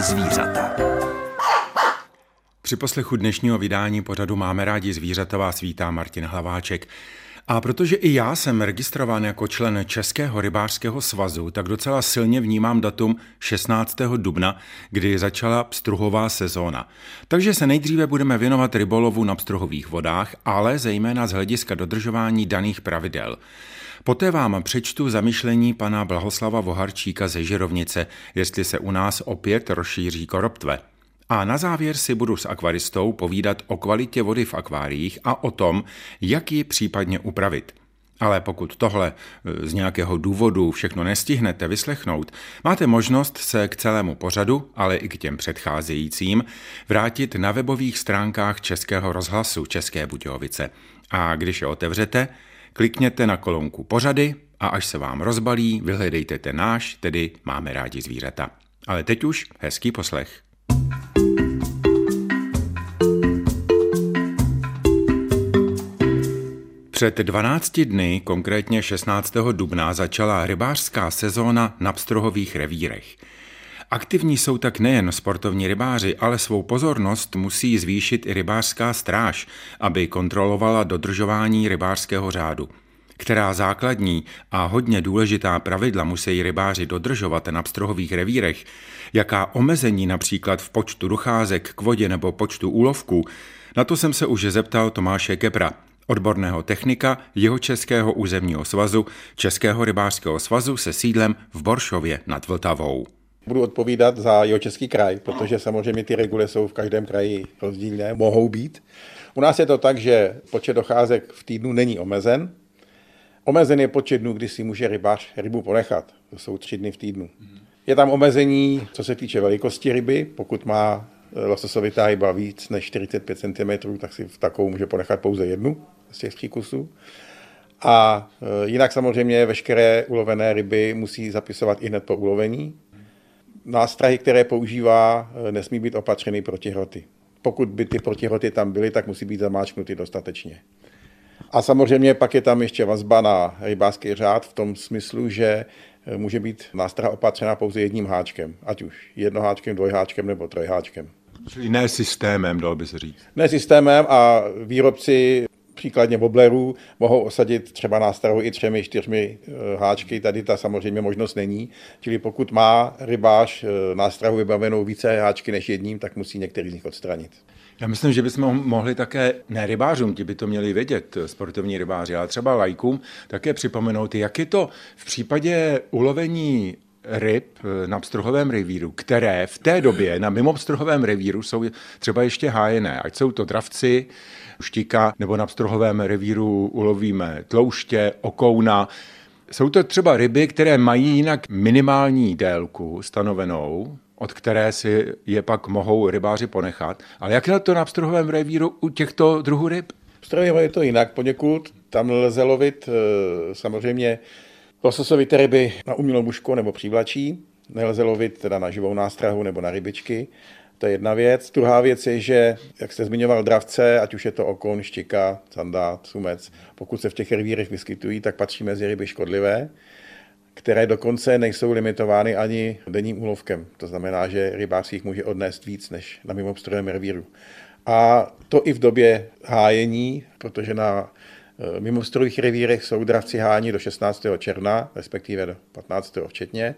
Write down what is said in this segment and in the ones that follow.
zvířata. Při poslechu dnešního vydání pořadu Máme rádi zvířata vás vítá Martin Hlaváček. A protože i já jsem registrován jako člen Českého rybářského svazu, tak docela silně vnímám datum 16. dubna, kdy začala pstruhová sezóna. Takže se nejdříve budeme věnovat rybolovu na pstruhových vodách, ale zejména z hlediska dodržování daných pravidel. Poté vám přečtu zamyšlení pana Blahoslava Voharčíka ze Žirovnice, jestli se u nás opět rozšíří koroptve. A na závěr si budu s akvaristou povídat o kvalitě vody v akváriích a o tom, jak ji případně upravit. Ale pokud tohle e, z nějakého důvodu všechno nestihnete vyslechnout, máte možnost se k celému pořadu, ale i k těm předcházejícím, vrátit na webových stránkách Českého rozhlasu České Budějovice. A když je otevřete, klikněte na kolonku pořady a až se vám rozbalí, vyhledejte ten náš, tedy máme rádi zvířata. Ale teď už hezký poslech. Před 12 dny, konkrétně 16. dubna, začala rybářská sezóna na pstrohových revírech. Aktivní jsou tak nejen sportovní rybáři, ale svou pozornost musí zvýšit i rybářská stráž, aby kontrolovala dodržování rybářského řádu. Která základní a hodně důležitá pravidla musí rybáři dodržovat na pstrohových revírech, jaká omezení například v počtu docházek k vodě nebo počtu úlovků, na to jsem se už zeptal Tomáše Kepra, odborného technika jeho Českého územního svazu, Českého rybářského svazu se sídlem v Boršově nad Vltavou. Budu odpovídat za jeho český kraj, protože samozřejmě ty regule jsou v každém kraji rozdílné, mohou být. U nás je to tak, že počet docházek v týdnu není omezen. Omezen je počet dnů, kdy si může rybář rybu ponechat. To jsou tři dny v týdnu. Je tam omezení, co se týče velikosti ryby. Pokud má lososovitá ryba víc než 45 cm, tak si v takovou může ponechat pouze jednu z těch tří kusů. A e, jinak samozřejmě veškeré ulovené ryby musí zapisovat i hned po ulovení. Nástrahy, které používá, e, nesmí být opatřeny proti hroty. Pokud by ty protihroty tam byly, tak musí být zamáčknuty dostatečně. A samozřejmě pak je tam ještě vazba na rybářský řád v tom smyslu, že e, může být nástraha opatřena pouze jedním háčkem, ať už jednoháčkem, dvojháčkem nebo trojháčkem. Čili ne systémem, dal by se říct. Ne systémem a výrobci příkladně boblerů mohou osadit třeba nástrahu i třemi, čtyřmi eh, háčky. Tady ta samozřejmě možnost není. Čili pokud má rybář eh, nástrahu vybavenou více háčky než jedním, tak musí některý z nich odstranit. Já myslím, že bychom mohli také, ne rybářům, ti by to měli vědět, sportovní rybáři, ale třeba lajkům, také připomenout, jak je to v případě ulovení ryb eh, na pstruhovém revíru, které v té době na mimo pstruhovém revíru jsou třeba ještě hájené, ať jsou to dravci, štika, nebo na pstruhovém revíru ulovíme tlouště, okouna. Jsou to třeba ryby, které mají jinak minimální délku stanovenou, od které si je pak mohou rybáři ponechat. Ale jak je to na pstruhovém revíru u těchto druhů ryb? Pstruhovém je to jinak poněkud. Tam lze lovit eh, samozřejmě lososovité ryby na umělou mušku nebo přívlačí. Nelze lovit teda na živou nástrahu nebo na rybičky. To je jedna věc. Druhá věc je, že, jak jste zmiňoval dravce, ať už je to okon, štika, sandát, sumec, pokud se v těch revírech vyskytují, tak patří mezi ryby škodlivé, které dokonce nejsou limitovány ani denním úlovkem. To znamená, že rybář jich může odnést víc než na mimobstrojem revíru. A to i v době hájení, protože na eh, mimostrojích revírech jsou dravci hání do 16. června, respektive do 15. včetně,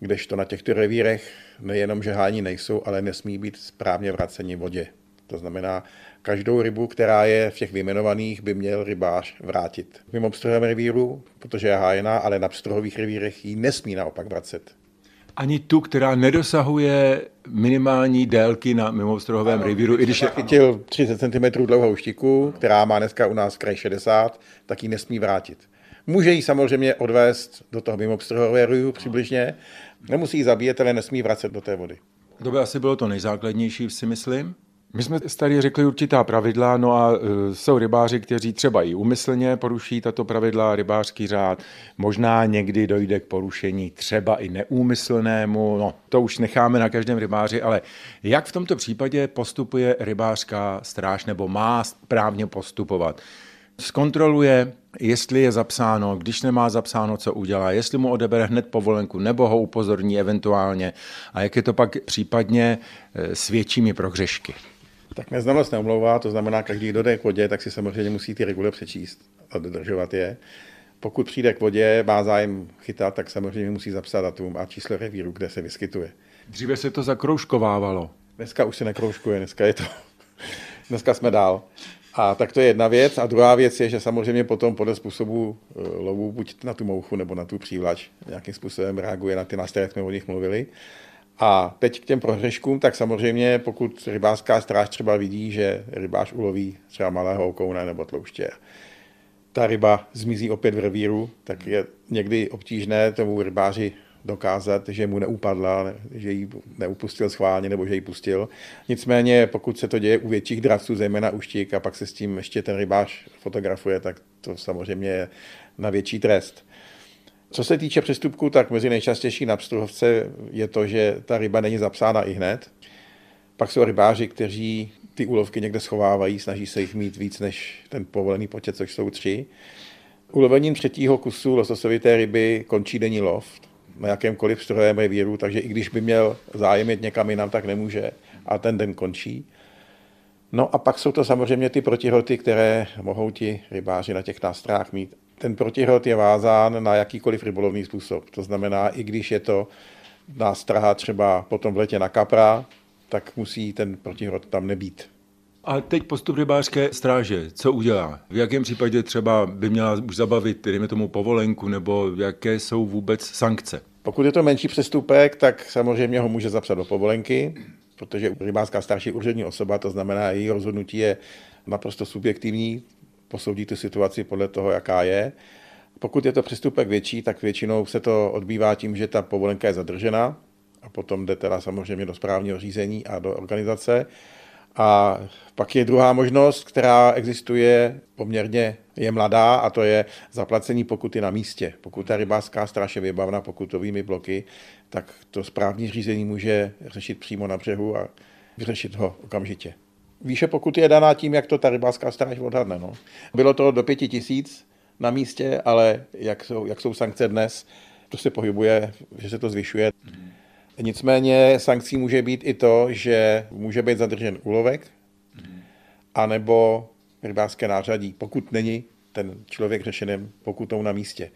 kdežto na těchto revírech nejenom, že hání nejsou, ale nesmí být správně vraceni vodě. To znamená, každou rybu, která je v těch vyjmenovaných, by měl rybář vrátit. Mimo pstruhovém revíru, protože je hájená, ale na pstruhových revírech ji nesmí naopak vracet. Ani tu, která nedosahuje minimální délky na mimostrohovém revíru, i když je... chytil 30 cm dlouhou štiku, která má dneska u nás kraj 60, tak ji nesmí vrátit. Může ji samozřejmě odvést do toho mimobstrohového přibližně, nemusí ji zabíjet, ale nesmí vracet do té vody. To by asi bylo to nejzákladnější, si myslím. My jsme tady řekli určitá pravidla, no a uh, jsou rybáři, kteří třeba i umyslně poruší tato pravidla, rybářský řád, možná někdy dojde k porušení třeba i neúmyslnému, no to už necháme na každém rybáři, ale jak v tomto případě postupuje rybářská stráž nebo má správně postupovat? Zkontroluje, jestli je zapsáno, když nemá zapsáno, co udělá, jestli mu odebere hned povolenku, nebo ho upozorní eventuálně a jak je to pak případně eh, s většími prohřešky. Tak neznalost neumlouvá, to znamená, každý, kdo jde k vodě, tak si samozřejmě musí ty regule přečíst a dodržovat je. Pokud přijde k vodě, má zájem chytat, tak samozřejmě musí zapsat datum a číslo revíru, kde se vyskytuje. Dříve se to zakroužkovávalo. Dneska už se nekroužkuje, dneska je to, dneska jsme dál. A tak to je jedna věc. A druhá věc je, že samozřejmě potom podle způsobu eh, lovu, buď na tu mouchu nebo na tu přívlač, nějakým způsobem reaguje na ty nástroje, jak jsme o nich mluvili. A teď k těm prohřeškům, tak samozřejmě pokud rybářská stráž třeba vidí, že rybář uloví třeba malého okouna nebo tlouště, ta ryba zmizí opět v revíru, tak je někdy obtížné tomu rybáři dokázat, že mu neupadla, že ji neupustil schválně nebo že ji pustil. Nicméně, pokud se to děje u větších dravců, zejména u štík, a pak se s tím ještě ten rybář fotografuje, tak to samozřejmě je na větší trest. Co se týče přestupků, tak mezi nejčastější na pstruhovce je to, že ta ryba není zapsána i hned. Pak jsou rybáři, kteří ty úlovky někde schovávají, snaží se jich mít víc než ten povolený počet, což jsou tři. Ulovením třetího kusu lososovité ryby končí denní lov na jakémkoliv strojem revíru, takže i když by měl zájem jít někam jinam, tak nemůže a ten den končí. No a pak jsou to samozřejmě ty protihroty, které mohou ti rybáři na těch nástrách mít. Ten protihrot je vázán na jakýkoliv rybolovný způsob. To znamená, i když je to nástraha třeba potom v letě na kapra, tak musí ten protihrot tam nebýt. A teď postup rybářské stráže, co udělá? V jakém případě třeba by měla už zabavit, dejme tomu, povolenku, nebo jaké jsou vůbec sankce? Pokud je to menší přestupek, tak samozřejmě ho může zapsat do povolenky, protože rybářská starší úřední osoba, to znamená, její rozhodnutí je naprosto subjektivní, posoudí tu situaci podle toho, jaká je. Pokud je to přestupek větší, tak většinou se to odbývá tím, že ta povolenka je zadržena a potom jde teda samozřejmě do správního řízení a do organizace. A pak je druhá možnost, která existuje poměrně je mladá a to je zaplacení pokuty na místě. Pokud ta rybářská stráž je vybavena pokutovými bloky, tak to správní řízení může řešit přímo na břehu a vyřešit ho okamžitě. Výše pokuty je daná tím, jak to ta rybářská stráž odhadne. No. Bylo to do pěti tisíc na místě, ale jak jsou, jak jsou sankce dnes, to se pohybuje, že se to zvyšuje. Mm. Nicméně sankcí může být i to, že může být zadržen úlovek, anebo rybářské nářadí, pokud není ten člověk řešeným pokutou na místě.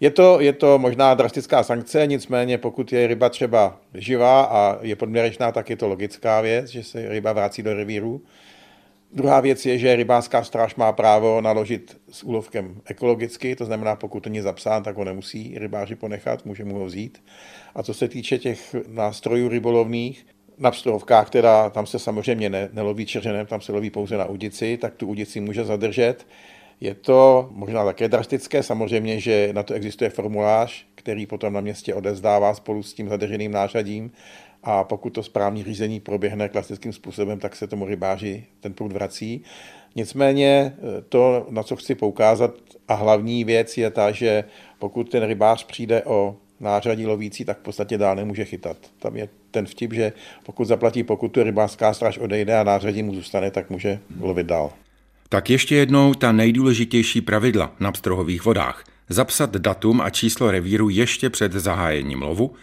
Je to, je to možná drastická sankce, nicméně pokud je ryba třeba živá a je podměrečná, tak je to logická věc, že se ryba vrací do revíru. Druhá věc je, že rybářská stráž má právo naložit s úlovkem ekologicky, to znamená, pokud není zapsán, tak ho nemusí rybáři ponechat, může mu ho vzít. A co se týče těch nástrojů rybolovných, na pstrovkách, teda tam se samozřejmě ne, neloví čeřenem, tam se loví pouze na udici, tak tu udici může zadržet. Je to možná také drastické, samozřejmě, že na to existuje formulář, který potom na městě odezdává spolu s tím zadrženým nářadím a pokud to správní řízení proběhne klasickým způsobem, tak se tomu rybáři ten průd vrací. Nicméně eh, to, na co chci poukázat a hlavní věc je ta, že pokud ten rybář přijde o nářadí lovící, tak v podstatě dál nemůže chytat. Tam je ten vtip, že pokud zaplatí pokutu, rybářská stráž odejde a nářadí mu zůstane, tak může lovit dál. Tak ještě jednou ta nejdůležitější pravidla na pstrohových vodách. Zapsat datum a číslo revíru ještě před zahájením lovu,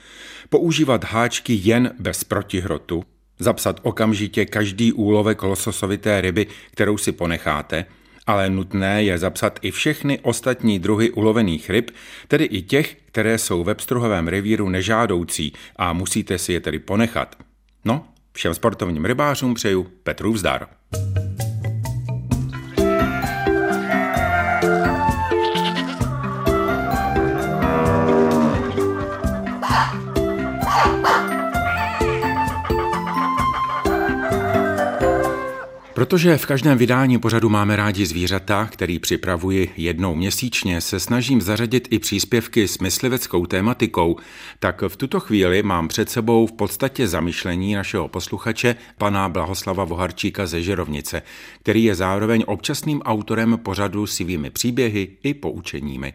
používat háčky jen bez protihrotu, zapsat okamžitě každý úlovek lososovité ryby, kterou si ponecháte, ale nutné je zapsat i všechny ostatní druhy ulovených ryb, tedy i těch, které jsou ve pstruhovém revíru nežádoucí a musíte si je tedy ponechat. No, všem sportovním rybářům přeju Petru vzdar. Protože v každém vydání pořadu máme rádi zvířata, který připravuji jednou měsíčně, se snažím zařadit i příspěvky s mysliveckou tématikou, tak v tuto chvíli mám před sebou v podstatě zamyšlení našeho posluchače, pana Blahoslava Voharčíka ze Žerovnice, který je zároveň občasným autorem pořadu svými příběhy i poučeními.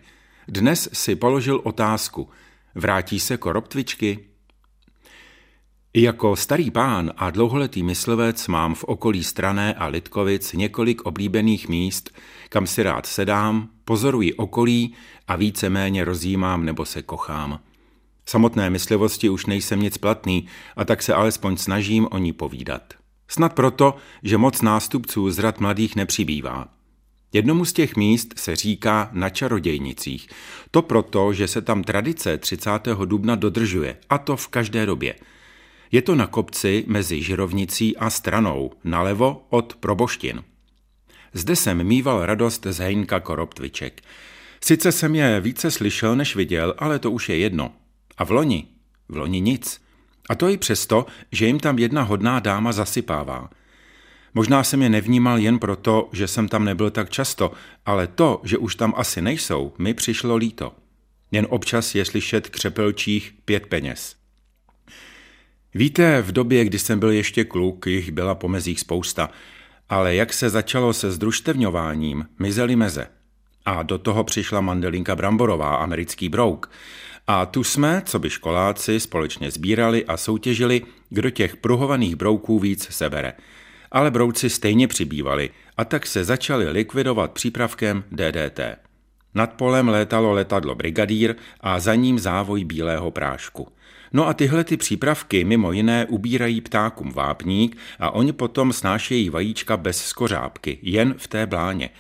Dnes si položil otázku. Vrátí se koroptvičky? Jako starý pán a dlouholetý myslivec mám v okolí Strané a Litkovic několik oblíbených míst, kam si rád sedám, pozoruji okolí a víceméně rozjímám nebo se kochám. Samotné myslivosti už nejsem nic platný a tak se alespoň snažím o ní povídat. Snad proto, že moc nástupců z rad mladých nepřibývá. Jednomu z těch míst se říká na čarodějnicích. To proto, že se tam tradice 30. dubna dodržuje, a to v každé době. Je to na kopci mezi Žirovnicí a stranou, nalevo od Proboštin. Zde jsem mýval radost z hejnka koroptviček. Sice jsem je více slyšel, než viděl, ale to už je jedno. A v loni? V loni nic. A to i přesto, že jim tam jedna hodná dáma zasypává. Možná jsem je nevnímal jen proto, že jsem tam nebyl tak často, ale to, že už tam asi nejsou, mi přišlo líto. Jen občas je slyšet křepelčích pět peněz. Víte, v době, kdy jsem byl ještě kluk, jich byla po mezích spousta, ale jak se začalo se združstevňováním, mizely meze. A do toho přišla mandelinka Bramborová, americký brouk. A tu jsme, co by školáci, společně sbírali a soutěžili, kdo těch pruhovaných brouků víc sebere. Ale brouci stejně přibývali a tak se začali likvidovat přípravkem DDT. Nad polem létalo letadlo Brigadír a za ním závoj bílého prášku. No a tyhle ty přípravky mimo jiné ubírají ptákům vápník a oni potom snášejí vajíčka bez skořápky, jen v té bláně.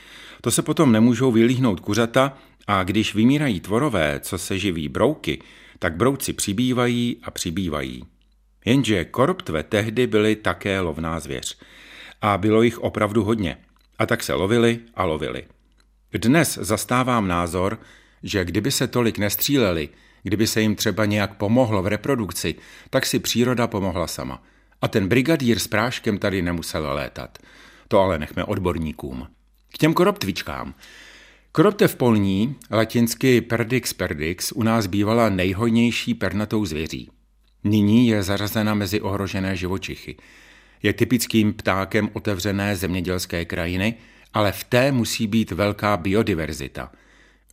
To se potom nemůžou vylíhnout kuřata a když vymírají tvorové, co se živí brouky, tak brouci přibývají a přibývají. Jenže koroptve tehdy byly také lovná zvěř. A bylo jich opravdu hodně. A tak se lovili a lovili. Dnes zastávám názor, že kdyby se tolik nestříleli, kdyby se jim třeba nějak pomohlo v reprodukci, tak si příroda pomohla sama. A ten brigadír s práškem tady nemusel létat. To ale nechme odborníkům. K těm koroptvičkám. Koroptev polní, latinsky Perdix perdix, u nás bývala nejhojnější pernatou zvěří. Nyní je zařazena mezi ohrožené živočichy. Je typickým ptákem otevřené zemědělské krajiny, ale v té musí být velká biodiverzita.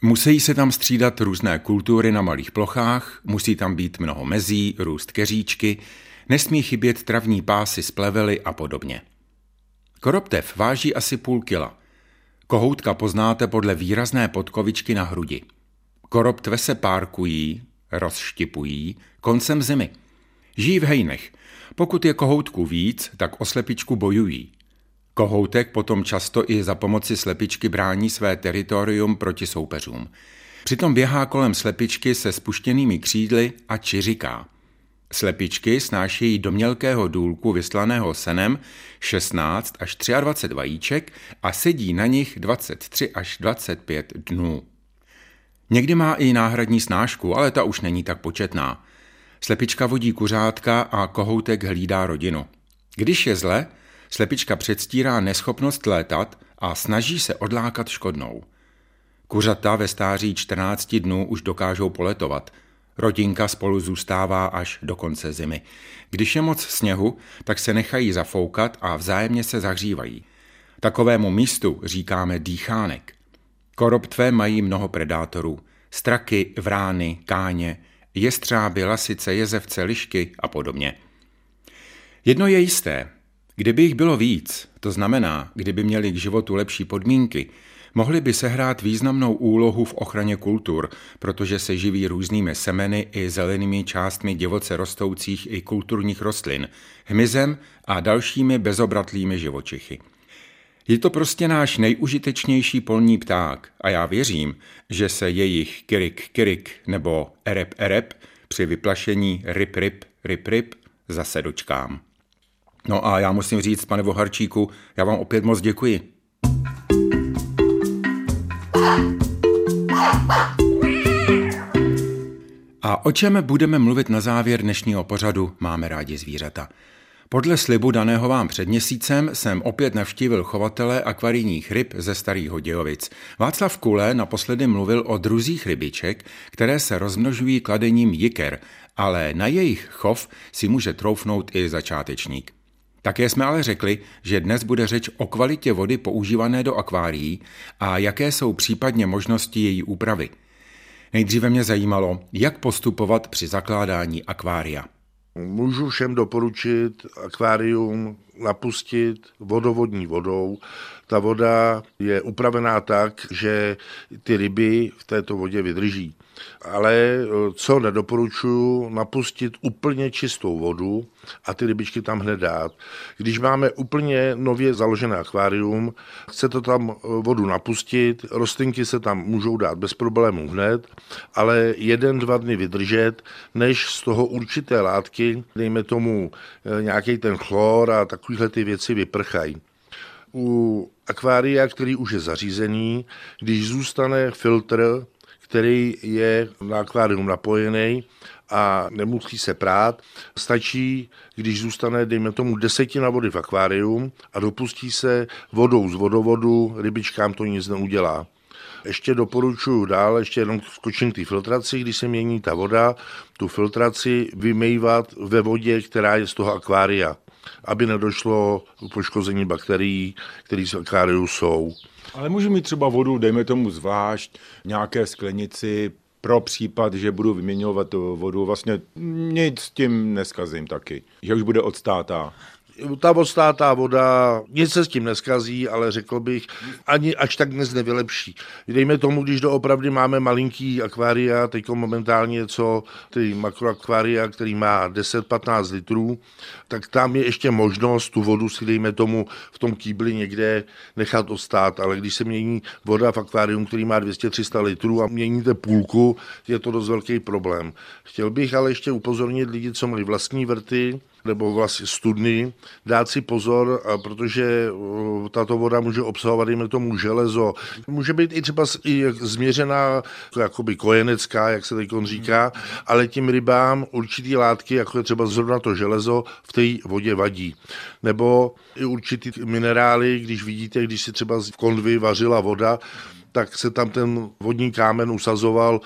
Musí se tam střídat různé kultury na malých plochách, musí tam být mnoho mezí, růst keříčky, nesmí chybět travní pásy z plevely a podobně. Koroptev váží asi půl kila – Kohoutka poznáte podle výrazné podkovičky na hrudi. Koroptve se párkují, rozštipují koncem zimy. Žijí v hejnech. Pokud je kohoutku víc, tak o slepičku bojují. Kohoutek potom často i za pomoci slepičky brání své teritorium proti soupeřům. Přitom běhá kolem slepičky se spuštěnými křídly a čiřiká. Slepičky snášejí do mělkého důlku vyslaného senem 16 až 23 vajíček a sedí na nich 23 až 25 dnů. Někdy má i náhradní snášku, ale ta už není tak početná. Slepička vodí kuřátka a kohoutek hlídá rodinu. Když je zle, slepička předstírá neschopnost létat a snaží se odlákat škodnou. Kuřata ve stáří 14 dnů už dokážou poletovat – Rodinka spolu zůstává až do konce zimy. Když je moc sněhu, tak se nechají zafoukat a vzájemně se zahřívají. Takovému místu říkáme dýchánek. Koroptve mají mnoho predátorů. Straky, vrány, káně, jestřáby, lasice, jezevce, lišky a podobně. Jedno je jisté. Kdyby jich bylo víc, to znamená, kdyby měli k životu lepší podmínky, Mohly by sehrát významnou úlohu v ochraně kultur, protože se živí různými semeny i zelenými částmi divoce rostoucích i kulturních rostlin, hmyzem a dalšími bezobratlými živočichy. Je to prostě náš nejužitečnější polní pták a já věřím, že se jejich kirik kirik nebo erep erep při vyplašení rip rip rip rip zase dočkám. No a já musím říct, pane Voharčíku, já vám opět moc děkuji. A o čem budeme mluvit na závěr dnešního pořadu Máme rádi zvířata. Podle slibu daného vám před měsícem jsem opět navštívil chovatele akvarijních ryb ze Starých Hodějovic. Václav Kule naposledy mluvil o druzích rybiček, které se rozmnožují kladením jiker, ale na jejich chov si může troufnout i začátečník. Také jsme ale řekli, že dnes bude řeč o kvalitě vody používané do akvárií a jaké jsou případně možnosti její úpravy. Nejdříve mě zajímalo, jak postupovat při zakládání akvária. Můžu všem doporučit akvárium napustit vodovodní vodou. Ta voda je upravená tak, že ty ryby v této vodě vydrží ale eh, co nedoporučuju, napustit úplně čistou vodu a ty rybičky tam hned dát. Když máme úplně nově založené akvárium, chce to tam eh, vodu napustit, rostlinky se tam můžou dát bez problémů hned, ale jeden, dva dny vydržet, než z toho určité látky, dejme tomu eh, nějaký ten chlor a takovéhle ty věci vyprchají. U akvária, který už je zařízený, když zůstane filtr který je na akvárium napojený a nemusí se prát. Stačí, když zůstane, dejme tomu, desetina vody v akvárium a dopustí se vodou z vodovodu, rybičkám to nic neudělá. Ještě doporučuji dál, ještě jenom skočím k té filtraci, když se mění ta voda, tu filtraci vymývat ve vodě, která je z toho akvária, aby nedošlo k poškození bakterií, které v akváriu jsou. Ale můžu mít třeba vodu, dejme tomu zvlášť, nějaké sklenici, pro případ, že budu vyměňovat vodu, vlastně nic s tím neskazím taky, že už bude odstátá ta odstátá voda, nic se s tím neskazí, ale řekl bych, ani až tak dnes nevylepší. Dejme tomu, když doopravdy máme malinký akvária, teď momentálně co ty makroakvária, který má 10-15 litrů, tak tam je ještě možnost tu vodu si dejme tomu v tom kýbli někde nechat odstát, ale když se mění voda v akvárium, který má 200-300 litrů a měníte půlku, je to dost velký problém. Chtěl bych ale ještě upozornit lidi, co mají vlastní vrty, nebo vlastně studny, dát si pozor, protože tato voda může obsahovat, jim tomu, železo. Může být i třeba i změřená jakoby kojenecká, jak se teď říká, ale tím rybám určitý látky, jako je třeba zrovna to železo, v té vodě vadí. Nebo i určitý minerály, když vidíte, když si třeba v konvy vařila voda, tak se tam ten vodní kámen usazoval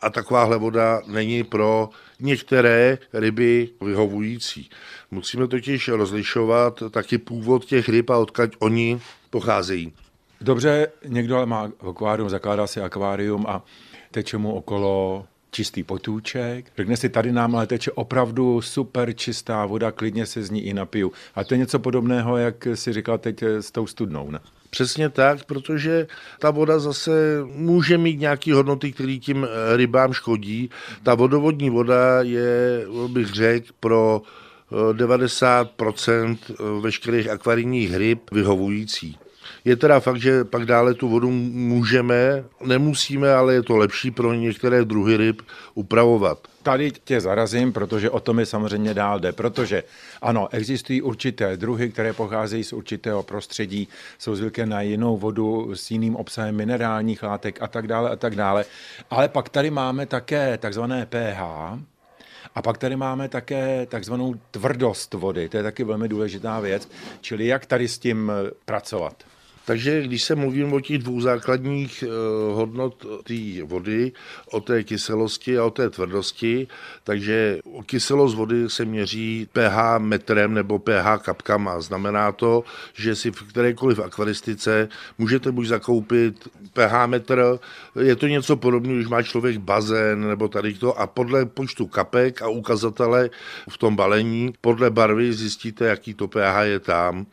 a takováhle voda není pro některé ryby vyhovující. Musíme totiž rozlišovat taky původ těch ryb a odkud oni pocházejí. Dobře, někdo ale má akvárium, zakládá si akvárium a teče mu okolo čistý potůček. Řekne si, tady nám ale teče opravdu super čistá voda, klidně se z ní i napiju. A to je něco podobného, jak si říkal teď s tou studnou, ne? Přesně tak, protože ta voda zase může mít nějaké hodnoty, které tím rybám škodí. Ta vodovodní voda je, bych řekl, pro 90% veškerých akvarijních ryb vyhovující. Je teda fakt, že pak dále tu vodu můžeme, nemusíme, ale je to lepší pro některé druhy ryb upravovat. Tady tě zarazím, protože o tom je samozřejmě dál jde, protože ano, existují určité druhy, které pocházejí z určitého prostředí, jsou zvyklé na jinou vodu s jiným obsahem minerálních látek a tak dále a tak dále. Ale pak tady máme také takzvané pH, a pak tady máme také takzvanou tvrdost vody, to je taky velmi důležitá věc, čili jak tady s tím pracovat. Takže když se mluvím o těch dvou základních eh, hodnot té vody, o té kyselosti a o té tvrdosti, takže kyselost vody se měří pH metrem nebo pH kapkama. Znamená to, že si v kterékoliv akvaristice můžete buď zakoupit pH metr, je to něco podobného, když má člověk bazén nebo tady to a podle počtu kapek a ukazatele v tom balení, podle barvy zjistíte, jaký to pH je tam.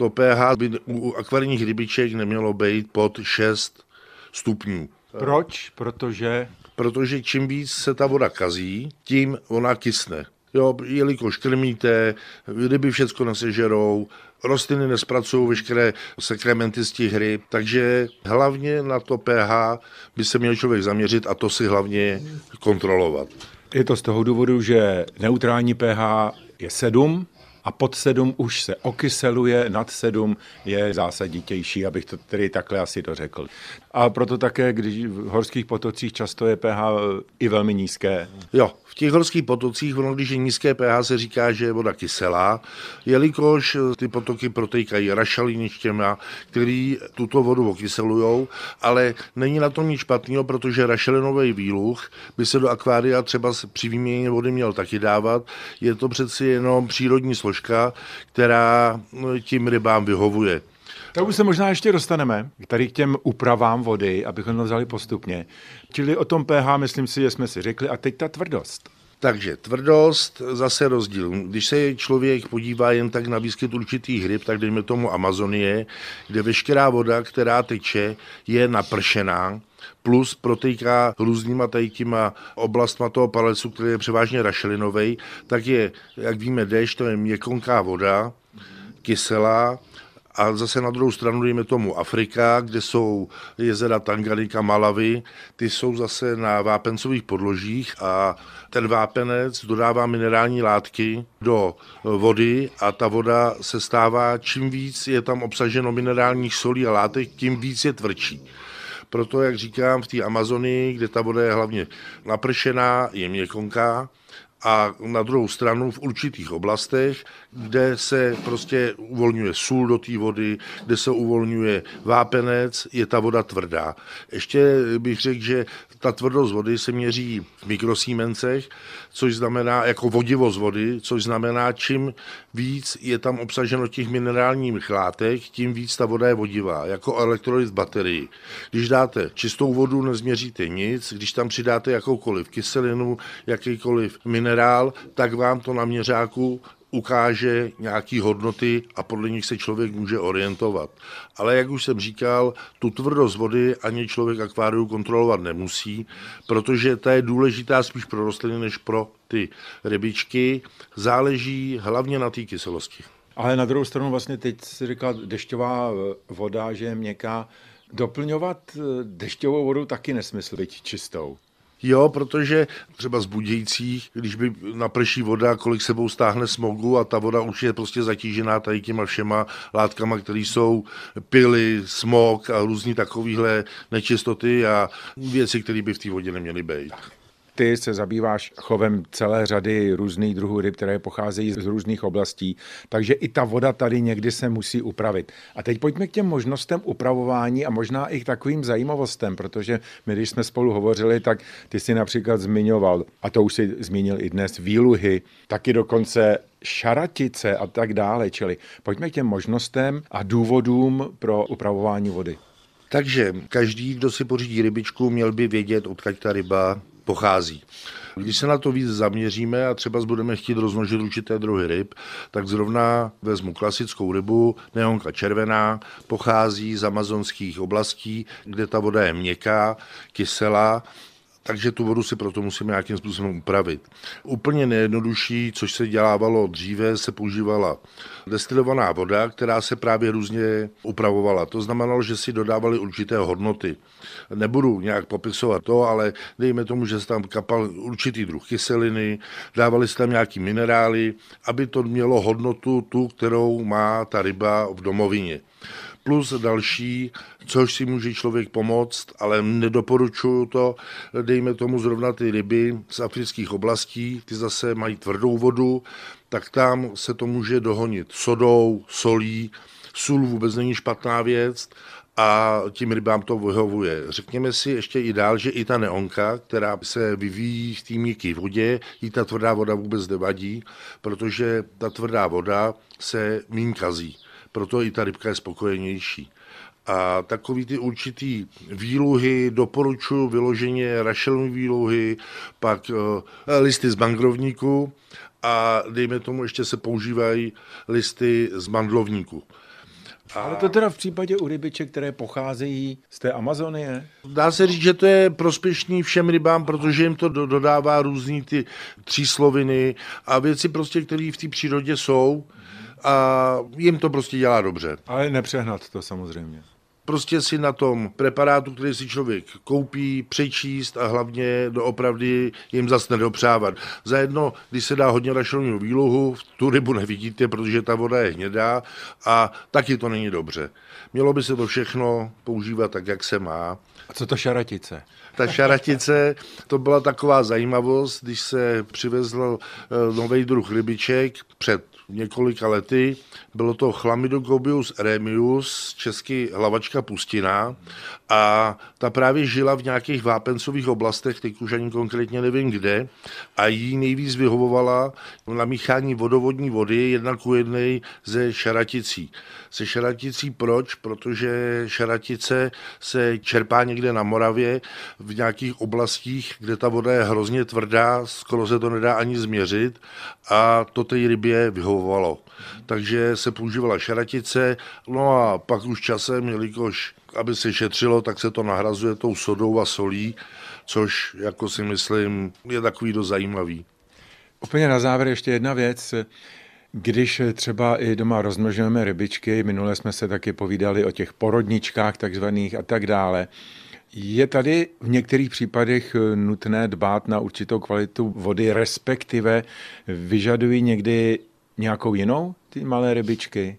To pH by u akvarijních rybiček nemělo být pod 6 stupňů. Proč? Protože? Protože čím víc se ta voda kazí, tím ona kysne. Jo, jelikož krmíte, ryby všechno nesežerou, rostliny nespracují veškeré sekrementy z těch ryb, takže hlavně na to pH by se měl člověk zaměřit a to si hlavně kontrolovat. Je to z toho důvodu, že neutrální pH je 7, a pod 7 už se okyseluje, nad 7 je zásaditější, abych to tedy takhle asi dořekl. A proto také, když v horských potocích často je pH i velmi nízké. Jo, v těch horských potocích, ono, když je nízké pH, se říká, že je voda kyselá, jelikož ty potoky protékají rašeliništěma, který tuto vodu okyselují, ale není na tom nic špatného, protože rašelinový výluch by se do akvária třeba při výměně vody měl taky dávat. Je to přeci jenom přírodní složka, která tím rybám vyhovuje. Tak už se možná ještě dostaneme tady k těm úpravám vody, abychom to vzali postupně. Čili o tom pH, myslím si, že jsme si řekli. A teď ta tvrdost. Takže tvrdost, zase rozdíl. Když se člověk podívá jen tak na výskyt určitých ryb, tak dejme tomu Amazonie, kde veškerá voda, která teče, je napršená, plus protýká různýma tajkýma oblastma toho palecu, který je převážně rašelinový, tak je, jak víme, déšť, to je měkonká voda, kyselá, a zase na druhou stranu, dejme tomu Afrika, kde jsou jezera Tanganika, Malavy, ty jsou zase na vápencových podložích a ten vápenec dodává minerální látky do vody a ta voda se stává, čím víc je tam obsaženo minerálních solí a látek, tím víc je tvrdší. Proto, jak říkám, v té Amazonii, kde ta voda je hlavně napršená, je měkonká, a na druhou stranu v určitých oblastech, kde se prostě uvolňuje sůl do té vody, kde se uvolňuje vápenec, je ta voda tvrdá. Ještě bych řekl, že ta tvrdost vody se měří v mikrosímencech, což znamená jako vodivost vody, což znamená, čím víc je tam obsaženo těch minerálních látek, tím víc ta voda je vodivá, jako elektrolyt v baterii. Když dáte čistou vodu, nezměříte nic, když tam přidáte jakoukoliv kyselinu, jakýkoliv minerál, tak vám to na měřáku ukáže nějaké hodnoty a podle nich se člověk může orientovat. Ale jak už jsem říkal, tu tvrdost vody ani člověk akváriu kontrolovat nemusí, protože ta je důležitá spíš pro rostliny než pro ty rybičky. Záleží hlavně na té kyselosti. Ale na druhou stranu vlastně teď si říkal dešťová voda, že je měkká. Doplňovat eh, dešťovou vodu taky nesmysl, být čistou. Jo, protože třeba z Budějcích, když by naprší voda, kolik sebou stáhne smogu a ta voda už je prostě zatížená tady těma všema látkama, které jsou pily, smog a různý takovýhle nečistoty a věci, které by v té vodě neměly být ty se zabýváš chovem celé řady různých druhů ryb, které pocházejí z různých oblastí, takže i ta voda tady někdy se musí upravit. A teď pojďme k těm možnostem upravování a možná i k takovým zajímavostem, protože my, když jsme spolu hovořili, tak ty si například zmiňoval, a to už si zmínil i dnes, výluhy, taky dokonce šaratice a tak dále. Čili pojďme k těm možnostem a důvodům pro upravování vody. Takže každý, kdo si pořídí rybičku, měl by vědět, odkud ta ryba pochází. Když se na to víc zaměříme a třeba budeme chtít rozmnožit určité druhy ryb, tak zrovna vezmu klasickou rybu, neonka červená, pochází z amazonských oblastí, kde ta voda je měkká, kyselá takže tu vodu si proto musíme nějakým způsobem upravit. Úplně nejjednodušší, což se dělávalo dříve, se používala destilovaná voda, která se právě různě upravovala. To znamenalo, že si dodávali určité hodnoty. Nebudu nějak popisovat to, ale dejme tomu, že se tam kapal určitý druh kyseliny, dávali se tam nějaký minerály, aby to mělo hodnotu tu, kterou má ta ryba v domovině plus další, což si může člověk pomoct, ale nedoporučuju to. Dejme tomu zrovna ty ryby z afrických oblastí, ty zase mají tvrdou vodu, tak tam se to může dohonit sodou, solí, sůl vůbec není špatná věc a tím rybám to vyhovuje. Řekněme si ještě i dál, že i ta neonka, která se vyvíjí v té měkké vodě, jí ta tvrdá voda vůbec nevadí, protože ta tvrdá voda se mín kazí proto i ta rybka je spokojenější. A takový ty určitý výluhy doporučuji vyloženě rašelní výluhy, pak uh, listy z mangrovníku a dejme tomu ještě se používají listy z mandlovníku. A... Ale to teda v případě u rybiček, které pocházejí z té Amazonie? Dá se říct, že to je prospěšný všem rybám, protože jim to dodává různý ty třísloviny a věci prostě, které v té přírodě jsou a jim to prostě dělá dobře. Ale nepřehnat to samozřejmě. Prostě si na tom preparátu, který si člověk koupí, přečíst a hlavně doopravdy jim zase nedopřávat. Zajedno, když se dá hodně rašelního výlohu, tu rybu nevidíte, protože ta voda je hnědá a taky to není dobře. Mělo by se to všechno používat tak, jak se má. A co to šaratice? Ta šaratice, to byla taková zajímavost, když se přivezl eh, nový druh rybiček před několika lety. Bylo to Chlamydocobius eremius, český hlavačka pustina a ta právě žila v nějakých vápencových oblastech, teď už ani konkrétně nevím kde, a jí nejvíc vyhovovala namíchání vodovodní vody jedna ku jednej ze šaraticí. Se šaraticí proč? Protože šaratice se čerpá někde na Moravě, v nějakých oblastích, kde ta voda je hrozně tvrdá, skoro se to nedá ani změřit a to té rybě vyhovovalo. Takže se používala šaratice, no a pak už časem, jelikož aby se šetřilo, tak se to nahrazuje tou sodou a solí, což, jako si myslím, je takový dost zajímavý. Úplně na závěr ještě jedna věc. Když třeba i doma rozmnožujeme rybičky, minule jsme se taky povídali o těch porodničkách takzvaných a tak dále, je tady v některých případech nutné dbát na určitou kvalitu vody, respektive vyžadují někdy nějakou jinou ty malé rybičky?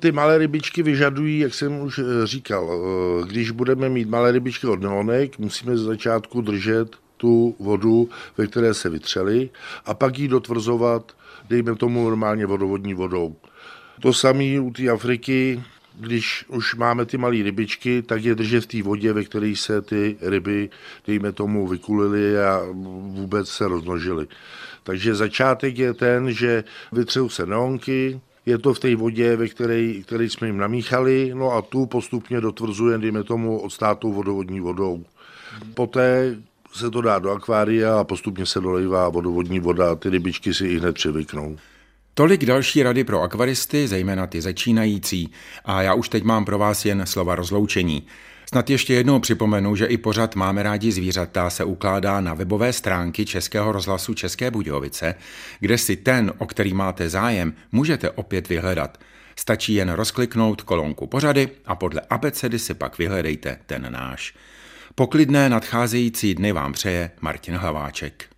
Ty malé rybičky vyžadují, jak jsem už eh, říkal, eh, když budeme mít malé rybičky od neonek, musíme z začátku držet tu vodu, ve které se vytřeli a pak ji dotvrzovat, dejme tomu normálně vodovodní vodou. To samé u té Afriky, když už máme ty malé rybičky, tak je držet v té vodě, ve které se ty ryby, dejme tomu, vykulily a vůbec se rozmnožily. Takže začátek je ten, že vytřou se neonky, je to v té vodě, ve které, které jsme jim namíchali, no a tu postupně dotvrzujeme, dejme tomu, odstátou vodovodní vodou. Poté se to dá do akvária a postupně se dolejvá vodovodní voda a ty rybičky si i hned přivyknou. Tolik další rady pro akvaristy, zejména ty začínající. A já už teď mám pro vás jen slova rozloučení. Snad ještě jednou připomenu, že i pořad Máme rádi zvířata se ukládá na webové stránky Českého rozhlasu České Budějovice, kde si ten, o který máte zájem, můžete opět vyhledat. Stačí jen rozkliknout kolonku pořady a podle abecedy si pak vyhledejte ten náš. Poklidné nadcházející dny vám přeje Martin Hlaváček.